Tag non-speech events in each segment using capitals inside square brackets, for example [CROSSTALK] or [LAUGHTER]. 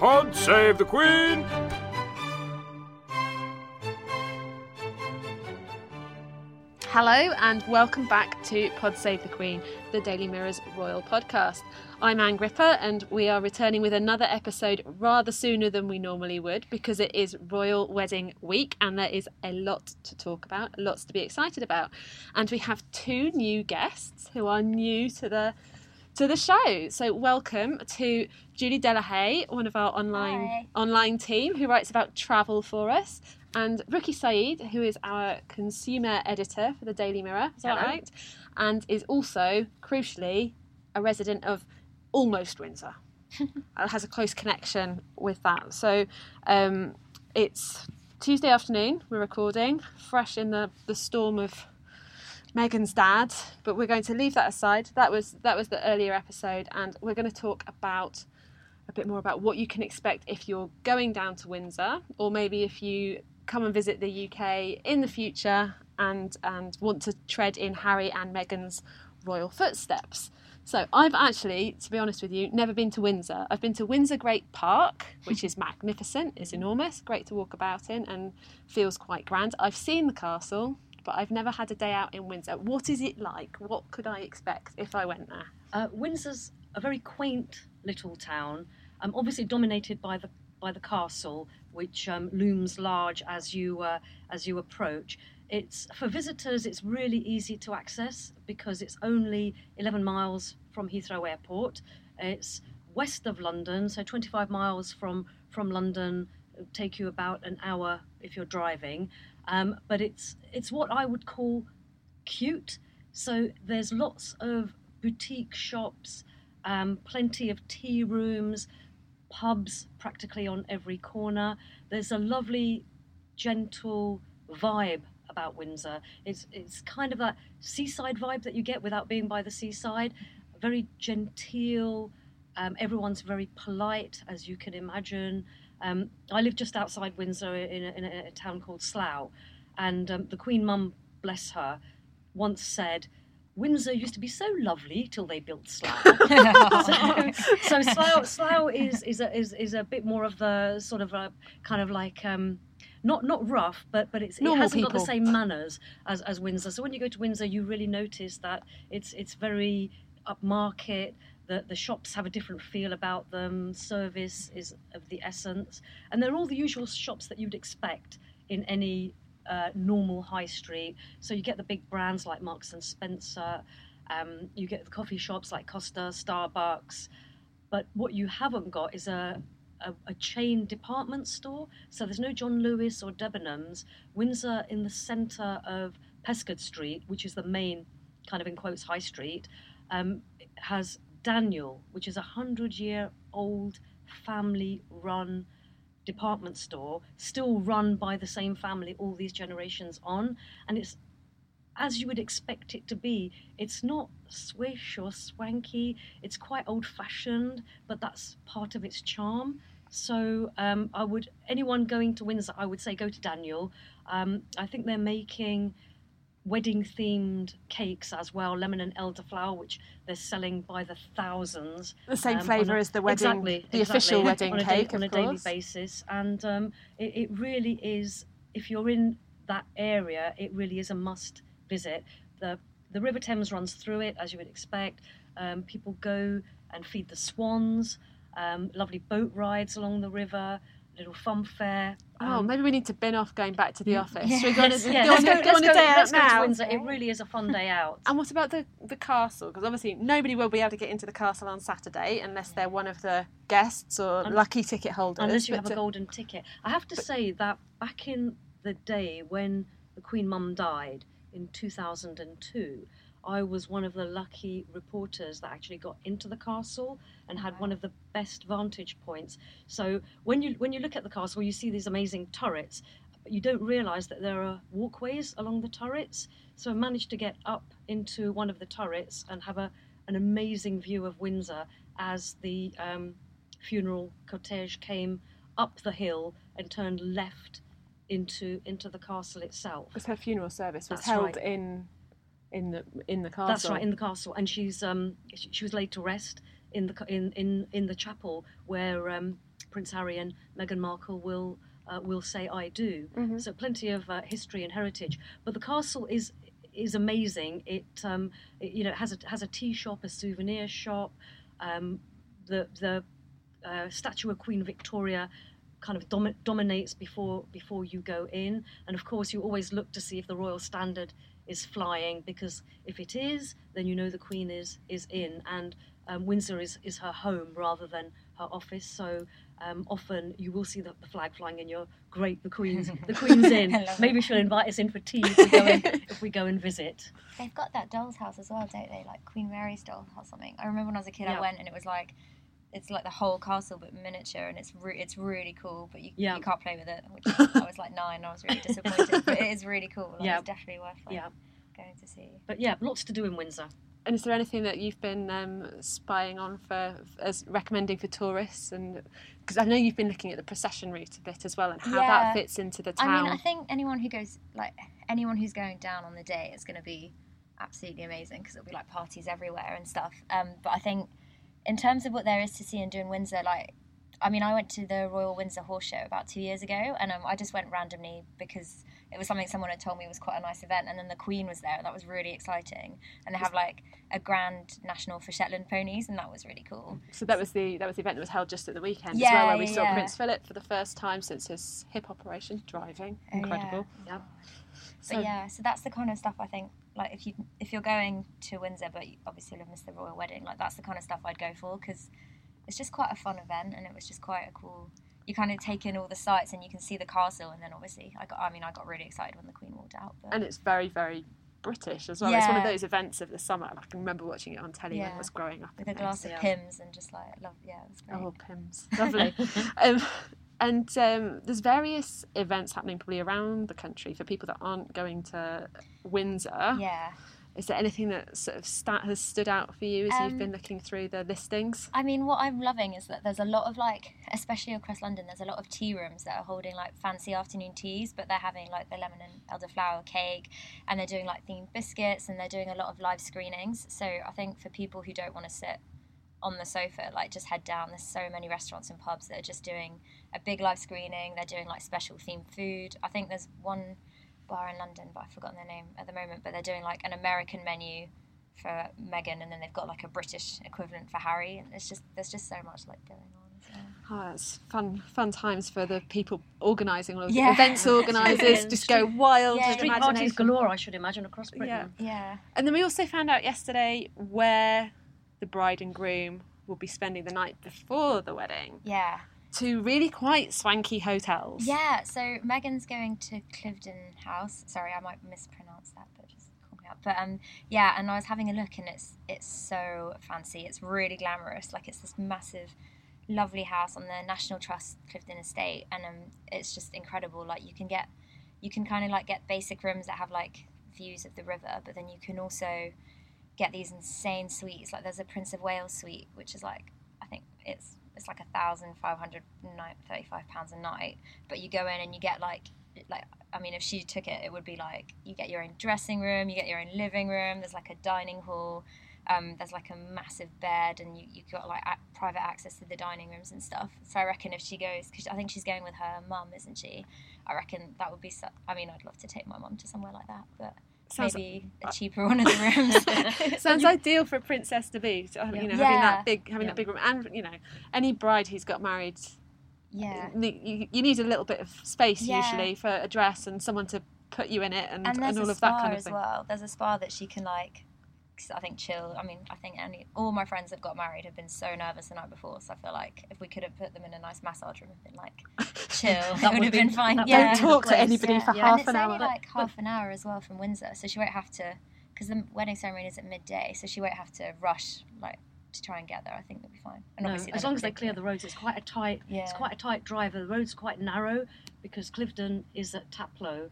Pod save the Queen! Hello and welcome back to Pod Save the Queen, the Daily Mirror's royal podcast. I'm Ann Gripper and we are returning with another episode rather sooner than we normally would because it is Royal Wedding Week and there is a lot to talk about, lots to be excited about. And we have two new guests who are new to the to the show. So welcome to Julie Delahaye, one of our online Hi. online team who writes about travel for us, and Ruki Sayid, who is our consumer editor for the Daily Mirror. Is that Hello. right? And is also, crucially, a resident of almost Windsor. [LAUGHS] Uh, has a close connection with that. So um, it's Tuesday afternoon. We're recording, fresh in the, the storm of Meghan's dad, but we're going to leave that aside. That was that was the earlier episode, and we're going to talk about a bit more about what you can expect if you're going down to Windsor, or maybe if you come and visit the UK in the future and and want to tread in Harry and Meghan's royal footsteps. So I've actually, to be honest with you, never been to Windsor. I've been to Windsor Great Park, which is magnificent, is enormous, great to walk about in, and feels quite grand. I've seen the castle, but I've never had a day out in Windsor. What is it like? What could I expect if I went there? Uh, Windsor's a very quaint little town, um, obviously dominated by the by the castle, which um, looms large as you uh, as you approach. It's for visitors. It's really easy to access because it's only 11 miles from Heathrow Airport. It's west of London, so 25 miles from from London. Take you about an hour if you're driving, um, but it's it's what I would call cute. So there's lots of boutique shops, um, plenty of tea rooms, pubs practically on every corner. There's a lovely, gentle vibe about Windsor. It's it's kind of that seaside vibe that you get without being by the seaside. Very genteel. Um, everyone's very polite, as you can imagine. Um, I live just outside Windsor in a, in a, a town called Slough, and um, the Queen Mum, bless her, once said, Windsor used to be so lovely till they built Slough. [LAUGHS] so, so Slough, Slough is is a, is is a bit more of the sort of a kind of like um, not not rough, but but it's, it hasn't got the same manners as, as Windsor. So when you go to Windsor, you really notice that it's it's very upmarket. The, the shops have a different feel about them. Service is of the essence, and they're all the usual shops that you'd expect in any uh, normal high street. So you get the big brands like Marks and Spencer. Um, you get the coffee shops like Costa, Starbucks. But what you haven't got is a, a, a chain department store. So there's no John Lewis or Debenhams. Windsor in the centre of Peascod Street, which is the main kind of in quotes high street, um, has Daniel, which is a hundred year old family run department store, still run by the same family all these generations on. And it's as you would expect it to be. It's not swish or swanky, it's quite old fashioned, but that's part of its charm. So um, I would anyone going to Windsor, I would say go to Daniel. Um, I think they're making wedding themed cakes as well, lemon and elderflower, which they're selling by the thousands. The same um, flavour a- as the wedding, exactly, the exactly, official wedding [LAUGHS] on a, cake, da- on a daily basis, and um, it, it really is. If you're in that area, it really is a must visit. the The River Thames runs through it, as you would expect. Um, people go and feed the swans. Um, lovely boat rides along the river. Little fun fair. Oh, um, maybe we need to bin off going back to the Mm, office. We're going to yeah, let's go, go on a day out to now. Windsor. It really is a fun day out. And what about the, the castle? Because obviously nobody will be able to get into the castle on Saturday unless they're one of the guests or Un- lucky ticket holders. unless you But have a golden ticket. I have to say that back in the day when the Queen Mum died in 2002, I was one of the lucky reporters that actually got into the castle and had one of the best vantage points. So when you when you look at the castle, you see these amazing turrets, but you don't realise that there are walkways along the turrets. So I managed to get up into one of the turrets and have a an amazing view of Windsor as the um, funeral cortege came up the hill and turned left into into the castle itself. Because her funeral service was That's held right. in in the in the castle. That's right, in the castle, and she's um she, she was laid to rest in the in in in the chapel where um Prince Harry and Meghan Markle will uh, will say I do. Mm-hmm. So plenty of uh, history and heritage. But the castle is is amazing. It, um, it you know has a has a tea shop, a souvenir shop. Um, the the uh, statue of Queen Victoria kind of domi- dominates before before you go in, and of course you always look to see if the royal standard is flying because if it is, then you know the Queen is is in, and um, Windsor is is her home rather than her office. So um, often you will see the, the flag flying, and you're great. The Queen's the Queen's [LAUGHS] in. Maybe she'll invite us in for tea if we go and, if we go and visit. They've got that doll's house as well, don't they? Like Queen Mary's doll or something. I remember when I was a kid, Yeah. I went and it was like, it's like the whole castle but miniature, and it's re- it's really cool. But you Yeah. you can't play with it. Which [LAUGHS] I was like nine, and I was really disappointed. but it is really cool. Like, Yeah. it's definitely worth like, Yeah. going to see. But yeah, lots to do in Windsor. And is there anything that you've been um, spying on for as recommending for tourists? And because I know you've been looking at the procession route a bit as well, and how Yeah. that fits into the town. I mean, I think anyone who goes like anyone who's going down on the day is going to be absolutely amazing because it'll be like parties everywhere and stuff. Um, but I think in terms of what there is to see and do in Windsor, like I mean, I went to the Royal Windsor Horse Show about two years ago, and um, I just went randomly because it was something someone had told me was quite a nice event, and then the Queen was there, and that was really exciting. And they have like a Grand National for Shetland ponies, and that was really cool. so that was the that was the event that was held just at the weekend as well, where we yeah, saw yeah. Prince Philip for the first time since his hip operation, driving, Oh, yeah. incredible. Yeah. So but yeah, so that's the kind of stuff I think. Like if you if you're going to Windsor, but obviously you'll have missed the royal wedding, like that's the kind of stuff I'd go for because it's just quite a fun event and it was just quite a cool. You kind of take in all the sights and you can see the castle, and then obviously I got. I mean, I got really excited when the Queen walked out. But and it's very very British as well. It's one of those events of the summer. I can remember watching it on telly when I was growing up. with a glass of Yeah. Pimm's and just like love. Yeah, it was great. Oh, Pimm's. Lovely. [LAUGHS] um, and um, there's various events happening probably around the country for people that aren't going to Windsor. Yeah. Is there anything that sort of stat has stood out for you as you've Um, been looking through the listings? I mean, what I'm loving is that there's a lot of like, especially across London, there's a lot of tea rooms that are holding like fancy afternoon teas, but they're having like the lemon and elderflower cake, and they're doing like themed biscuits, and they're doing a lot of live screenings. So I think for people who don't want to sit on the sofa, like just head down. There's so many restaurants and pubs that are just doing a big live screening. They're doing like special themed food. I think there's one bar in London, but I've forgotten their name at the moment. But they're doing like an American menu for Meghan, and then they've got like a British equivalent for Harry. And it's just there's just so much like going on. So. Oh, it's fun, fun times for the people organising all of Yeah. the events [LAUGHS] organisers. just go wild Yeah. with Street parties galore, I should imagine, across Britain. Yeah. Yeah, And then we also found out yesterday where the bride and groom will be spending the night before the wedding. yeah, Two really quite swanky hotels. yeah. So Meghan's going to Cliveden House. Sorry, I might mispronounce that, but just call me up. But um, yeah, and I was having a look, and it's it's so fancy. It's really glamorous. Like it's this massive, lovely house on the National Trust Cliveden Estate, and um, it's just incredible. Like you can get, you can kind of like get basic rooms that have like views of the river, but then you can also get these insane suites. Like there's a Prince of Wales suite, which is like I think it's it's like a thousand five hundred thirty five pounds a night. But you go in and you get like like I mean if she took it, it would be like you get your own dressing room, you get your own living room. There's like a dining hall. Um, there's like a massive bed, and you you got like a- private access to the dining rooms and stuff. So I reckon if she goes, because I think she's going with her mum, isn't she? I reckon that would be. So, I mean, I'd love to take my mum to somewhere like that, but Sounds, maybe a cheaper one of the rooms. [LAUGHS] sounds ideal for a princess to be. to, You know, having that big, having Yeah. that big room, and you know, any bride who's got married, yeah. Uh, you, you need a little bit of space Yeah. usually for a dress and someone to put you in it and, and and, there's all a of spa that kind of as well. There's a spa that she can like, 'cause I think chill. I mean, I think any all my friends that got married have been so nervous the night before. So I feel like if we could have put them in a nice massage room and been like [LAUGHS] chill, it That would have be- been fine. Yeah, Don't talk to anybody yeah. for Yeah. half and it's an only hour. like half an hour as well from Windsor, so she won't have to because the wedding ceremony is at midday, so she won't have to rush like to try and get there. I think they'll be fine. And No, obviously as long as they clear the roads, it's quite a tight. Yeah. It's quite a tight drive. The road's quite narrow because Cliveden is at Taplow,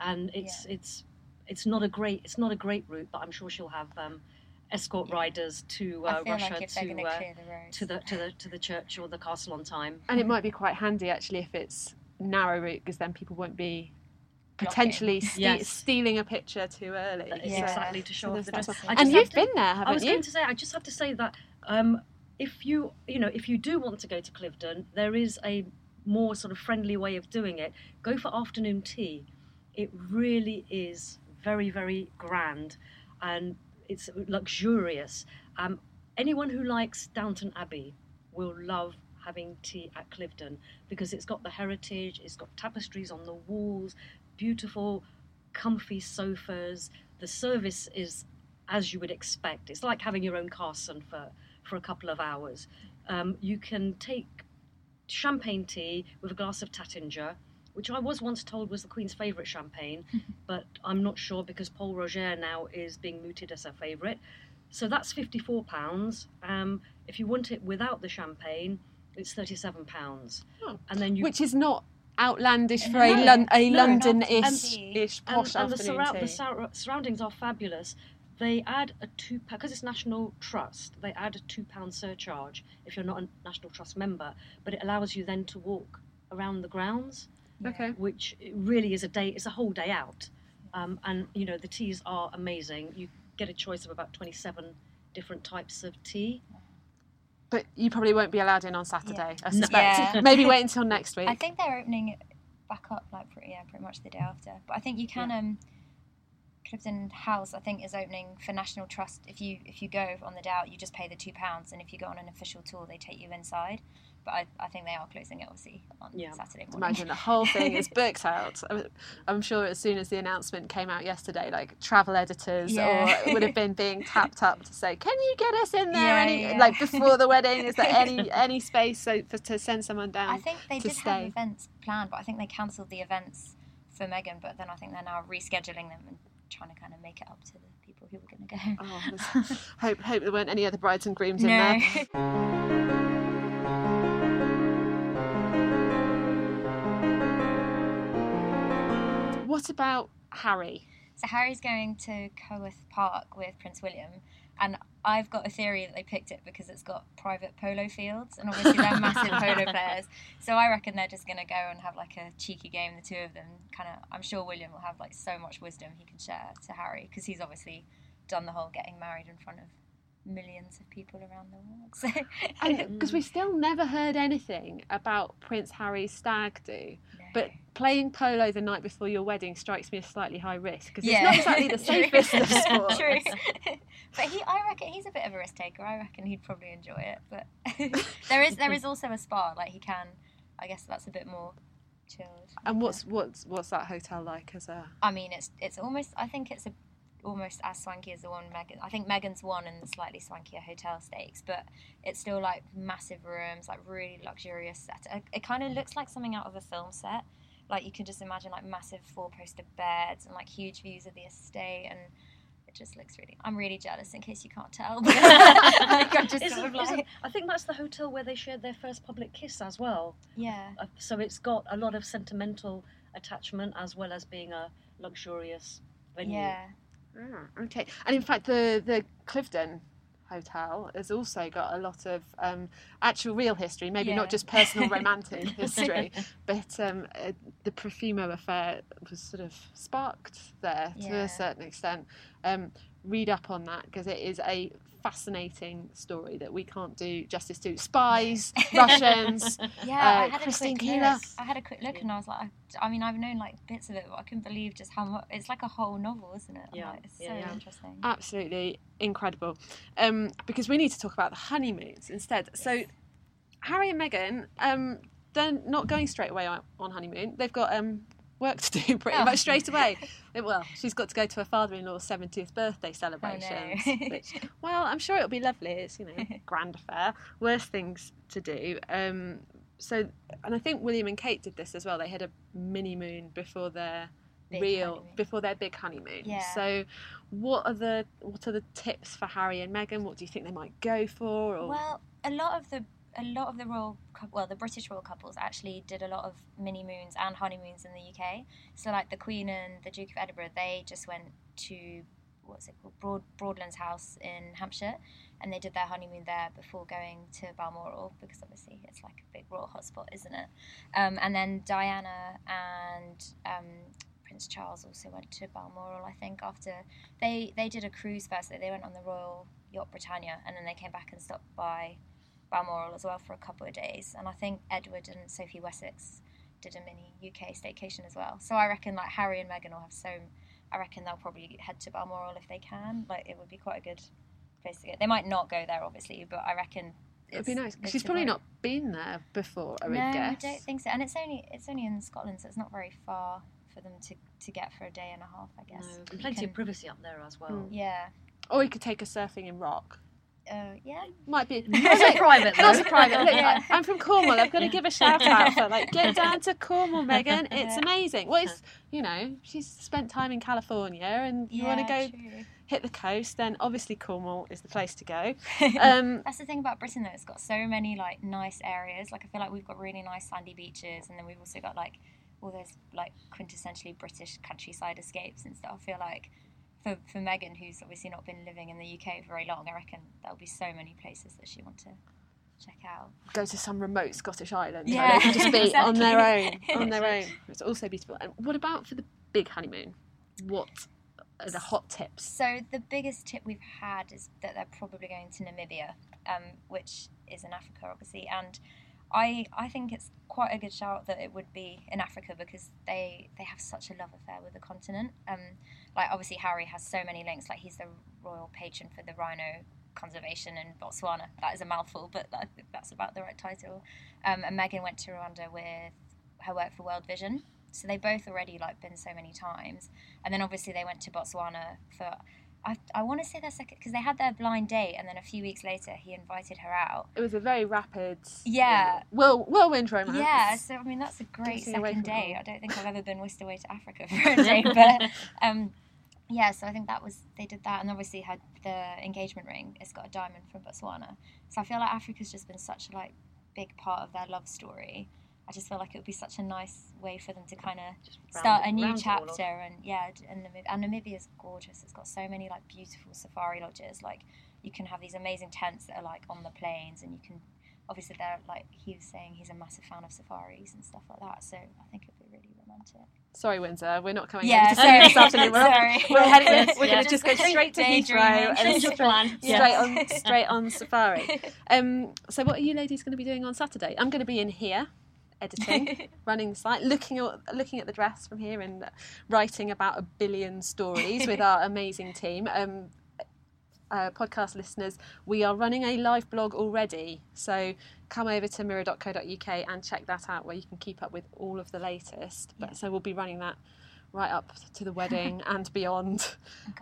and it's it's it's not a great it's not a great route. But I'm sure she'll have um, escort Yeah. riders to uh, Russia like to uh, clear the to the to the to the church or the castle on time. And it might be quite handy actually if it's narrow route because then people won't be potentially ste- Yes. stealing a picture too early. That is Yeah. exactly to show So off the dress. that I And you've to- been there, haven't you? I was you? going to say, I just have to say that um, if you you know if you do want to go to Cliveden, there is a more sort of friendly way of doing it. Go for afternoon tea. It really is very very grand, and it's luxurious. Um, anyone who likes Downton Abbey will love having tea at Cliveden because it's got the heritage, it's got tapestries on the walls, beautiful, comfy sofas. The service is as you would expect. It's like having your own Carson for, for a couple of hours. Um, you can take champagne tea with a glass of Taittinger, which I was once told was the Queen's favourite champagne, [LAUGHS] but I'm not sure because Pol Roger now is being mooted as her favourite. So that's £54. Um, if you want it without the champagne, it's £37. Oh. And then you Which is not outlandish for a, No, Lon- a no. London-ish And- ish and, posh and the, afternoon surrou- tea. the sur- surroundings are fabulous. They add a two because it's National Trust. They add a two pound surcharge if you're not a National Trust member, but it allows you then to walk around the grounds, Okay. which really is a day. It's a whole day out, um, and you know the teas are amazing. You get a choice of about twenty seven different types of tea. But you probably won't be allowed in on Saturday, I suspect. Yeah. [LAUGHS] Maybe wait until next week. I think they're opening it back up like pretty, yeah, pretty much the day after. But I think you can um Cliveden House I think is opening for National Trust. If you if you go on the day out, you just pay the two pounds, and if you go on an official tour, they take you inside. But I, I think they are closing it obviously on Yeah. Saturday morning. Imagine the whole thing is booked out. [LAUGHS] I'm- I'm sure as soon as the announcement came out yesterday, like travel editors Yeah. or would have been being [LAUGHS] tapped up to say, "Can you get us in there? Yeah, any like before the wedding? Is there [LAUGHS] any any space so for, to send someone down?" I think they did stay. have events planned, but I think they cancelled the events for Meghan. But then I think they're now rescheduling them and trying to kind of make it up to the people who were going to go. Oh, hope hope there weren't any other brides and grooms in there. What about Harry? So Harry's going to Coworth Park with Prince William, and I've got a theory that they picked it because it's got private polo fields, and obviously they're massive polo [LAUGHS] players. So I reckon they're just going to go and have like a cheeky game, the two of them. Kind of, I'm sure William will have like so much wisdom he can share to Harry because he's obviously done the whole getting married in front of millions of people around the world. So Because [LAUGHS] we still never heard anything about Prince Harry's stag do. No. But playing polo the night before your wedding strikes me as slightly high risk because Yeah. it's not exactly the [LAUGHS] safest of [LAUGHS] sports. True. but he, I reckon he's a bit of a risk taker. I reckon he'd probably enjoy it. But there is there is also a spa. Like he can. I guess that's a bit more chilled. And what's what's what's that hotel like as a? I mean, it's it's almost. I think it's a almost as swanky as the one Meghan. I think Meghan's one in the slightly swankier hotel stakes, but it's still like massive rooms, like really luxurious set. It, it kind of looks like something out of a film set. Like you can just imagine like massive four poster beds and like huge views of the estate and. It just looks really. I'm really jealous, in case you can't tell. [LAUGHS] Like, I'm just Isn't- sort of like, isn't- I think that's the hotel where they shared their first public kiss as well. yeah, Uh, so it's got a lot of sentimental attachment as well as being a luxurious venue. yeah. Ah, okay. And in fact, the the Cliveden Hotel has also got a lot of um, actual real history, maybe Yeah. not just personal [LAUGHS] romantic history, [LAUGHS] but um, uh, the Profumo affair was sort of sparked there to Yeah. a certain extent. Um, read up on that because it is a fascinating story that we can't do justice to. Spies, [LAUGHS] Russians. [LAUGHS] Yeah, Uh, I had Christine a quick Keeler. look. I had a quick look, and I was like, I, I mean, I've known like bits of it, but I couldn't believe just how much. It's like a whole novel, isn't it? Yeah, like, it's yeah, so yeah. interesting. absolutely incredible. Um, because we need to talk about the honeymoons instead. So, Harry and Meghan, um, they're not going straight away on, on honeymoon. They've got um, work to do [LAUGHS] pretty Oh. much straight away. [LAUGHS] well, she's got to go to her father-in-law's 70th birthday celebrations. Oh, no. which, well, I'm sure it'll be lovely. It's you know [LAUGHS] grand affair. Worst things to do. Um, so, and I think William and Kate did this as well. They had a mini moon before their Big real honeymoon. before their big honeymoon. Yeah. So, what are the what are the tips for Harry and Meghan? What do you think they might go for? Or Well, a lot of the a lot of the royal well the British royal couples actually did a lot of mini moons and honeymoons in the UK. So like the Queen and the Duke of Edinburgh, they just went to what's it called Broad Broadlands House in Hampshire, and they did their honeymoon there before going to Balmoral because obviously it's like a big royal hotspot, isn't it? Um, and then Diana and um, Prince Charles also went to Balmoral, I think, after they they did a cruise first. They went on the Royal Yacht Britannia, and then they came back and stopped by Balmoral as well for a couple of days, and I think Edward and Sophie Wessex did a mini UK staycation as well. So I reckon like Harry and Meghan will have so. I reckon they'll probably head to Balmoral if they can. Like it would be quite a good place to go. They might not go there obviously, but I reckon It'd be it's nice. 'cause good She's probably not been there before, I would no, guess. I don't think so. And it's only it's only in Scotland, so it's not very far for them to, to get for a day and a half, I guess. No, and plenty can- of privacy up there as well. Mm. Yeah. Or you could take her surfing in Rock. Uh, yeah. Might be [LAUGHS] Not so private. [LAUGHS] Not so private. Look, Yeah. I'm from Cornwall. I've got to give a shout out for like get [LAUGHS] down to Cornwall, Meghan. It's amazing. Well, it's you know she's spent time in California, and you want to go true. hit the coast, then obviously Cornwall is the place to go. Um, That's the thing about Britain though, it's got so many like nice areas. Like I feel like we've got really nice sandy beaches and then we've also got like all those like quintessentially British countryside escapes and stuff. I feel like for, for Meghan, who's obviously not been living in the UK for very long, I reckon there'll be so many places that she want to check out. go to some remote Scottish island Yeah, they can just be [LAUGHS] on their own. exactly. On their [LAUGHS] own. It's also beautiful. And what about for the big honeymoon? What are the hot tips? So the biggest tip we've had is that they're probably going to Namibia, um, which is in Africa, obviously, and I I think it's quite a good shout that it would be in Africa because they they have such a love affair with the continent. Um, like obviously Harry has so many links. Like he's the royal patron for the rhino conservation in Botswana. That is a mouthful, but think that's about the right title. Um, and Meghan went to Rwanda with her work for World Vision. So they both already like been so many times, and then obviously they went to Botswana for. I, I want to say their second because they had their blind date, and then a few weeks later he invited her out. It was a very rapid, Yeah. whirl, whirlwind romance. Yeah, so I mean that's a great second date. I don't think I've ever been whisked away to Africa [LAUGHS] for a day, [LAUGHS] but um, yeah. So I think that was they did that, and obviously had the engagement ring. It's got a diamond from Botswana. So I feel like Africa's just been such a like big part of their love story. I just feel like it would be such a nice way for them to kind of start a new round it all off. chapter and yeah and, Namib- and Namibia's gorgeous it's got so many like beautiful safari lodges like you can have these amazing tents that are like on the plains and you can obviously they're like he was saying he's a massive fan of safaris and stuff like that so I think it'd be really romantic Sorry, Windsor, we're not coming Yeah, over to see this sorry. afternoon. We're, [LAUGHS] off- Sorry. we're heading. [LAUGHS] We're, Yeah. going to just go straight to daydreaming. Heathrow and Change plan. [LAUGHS] straight Yeah. on straight on safari. Um, so, what are you ladies going to be doing on Saturday? I'm going to be in here, editing, [LAUGHS] running the site, looking at looking at the dress from here, and writing about a billion stories with our amazing team. Um, uh, podcast listeners, we are running a live blog already, so come over to mirror.co.uk and check that out, where you can keep up with all of the latest. But Yeah. so we'll be running that right up to the wedding [LAUGHS] and beyond.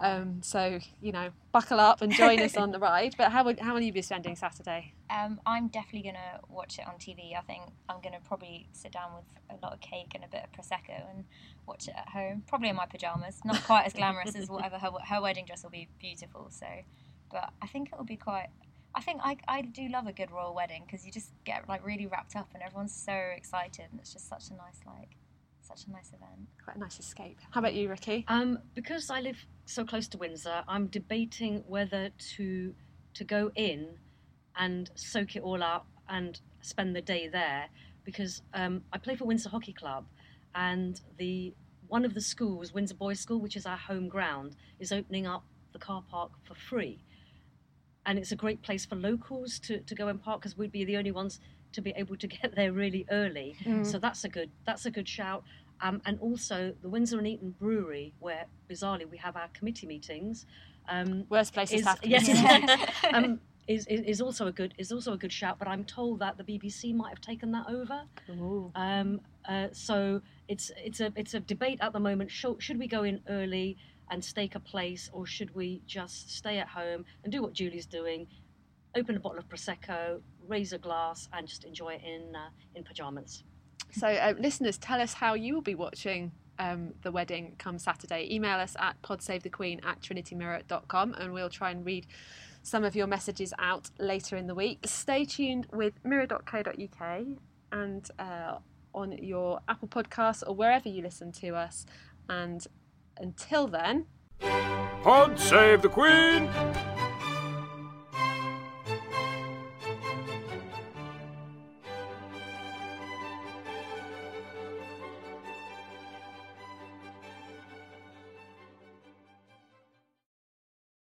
Um, so you know, buckle up and join us on the [LAUGHS] ride. But how would how will you be spending Saturday? Um, I'm definitely gonna watch it on TV. I think I'm gonna probably sit down with a lot of cake and a bit of prosecco and watch it at home. Probably in my pajamas. Not quite as glamorous as whatever her her wedding dress will be beautiful. So, but I think it will be quite. I think I, I do love a good royal wedding because you just get like really wrapped up and everyone's so excited and it's just such a nice like such a nice event. Quite a nice escape. How about you, Ricky? Um, because I live so close to Windsor, I'm debating whether to to go in and soak it all up and spend the day there. Because um, I play for Windsor Hockey Club, and the one of the schools, Windsor Boys School, which is our home ground, is opening up the car park for free, and it's a great place for locals to, to go and park because we'd be the only ones to be able to [LAUGHS] get there really early. So that's a good that's a good shout. Um, and also the Windsor and Eton Brewery, where bizarrely we have our committee meetings. Um, Worst places is, to have to [LAUGHS] yes, be. [LAUGHS] um, is, is is also a good is also a good shout. But I'm told that the BBC might have taken that over. Ooh. Um, uh, so it's it's a it's a debate at the moment. Should, should we go in early and stake a place, or should we just stay at home and do what Julie's doing? Open a bottle of prosecco, raise a glass, and just enjoy it in uh, in pajamas. So, uh, listeners, tell us how you will be watching um, the wedding come Saturday. Email us at podsavethequeen at trinitymirror.com and we'll try and read some of your messages out later in the week. Stay tuned with mirror.co.uk and uh, on your Apple Podcasts or wherever you listen to us. And until then, Pod save the Queen!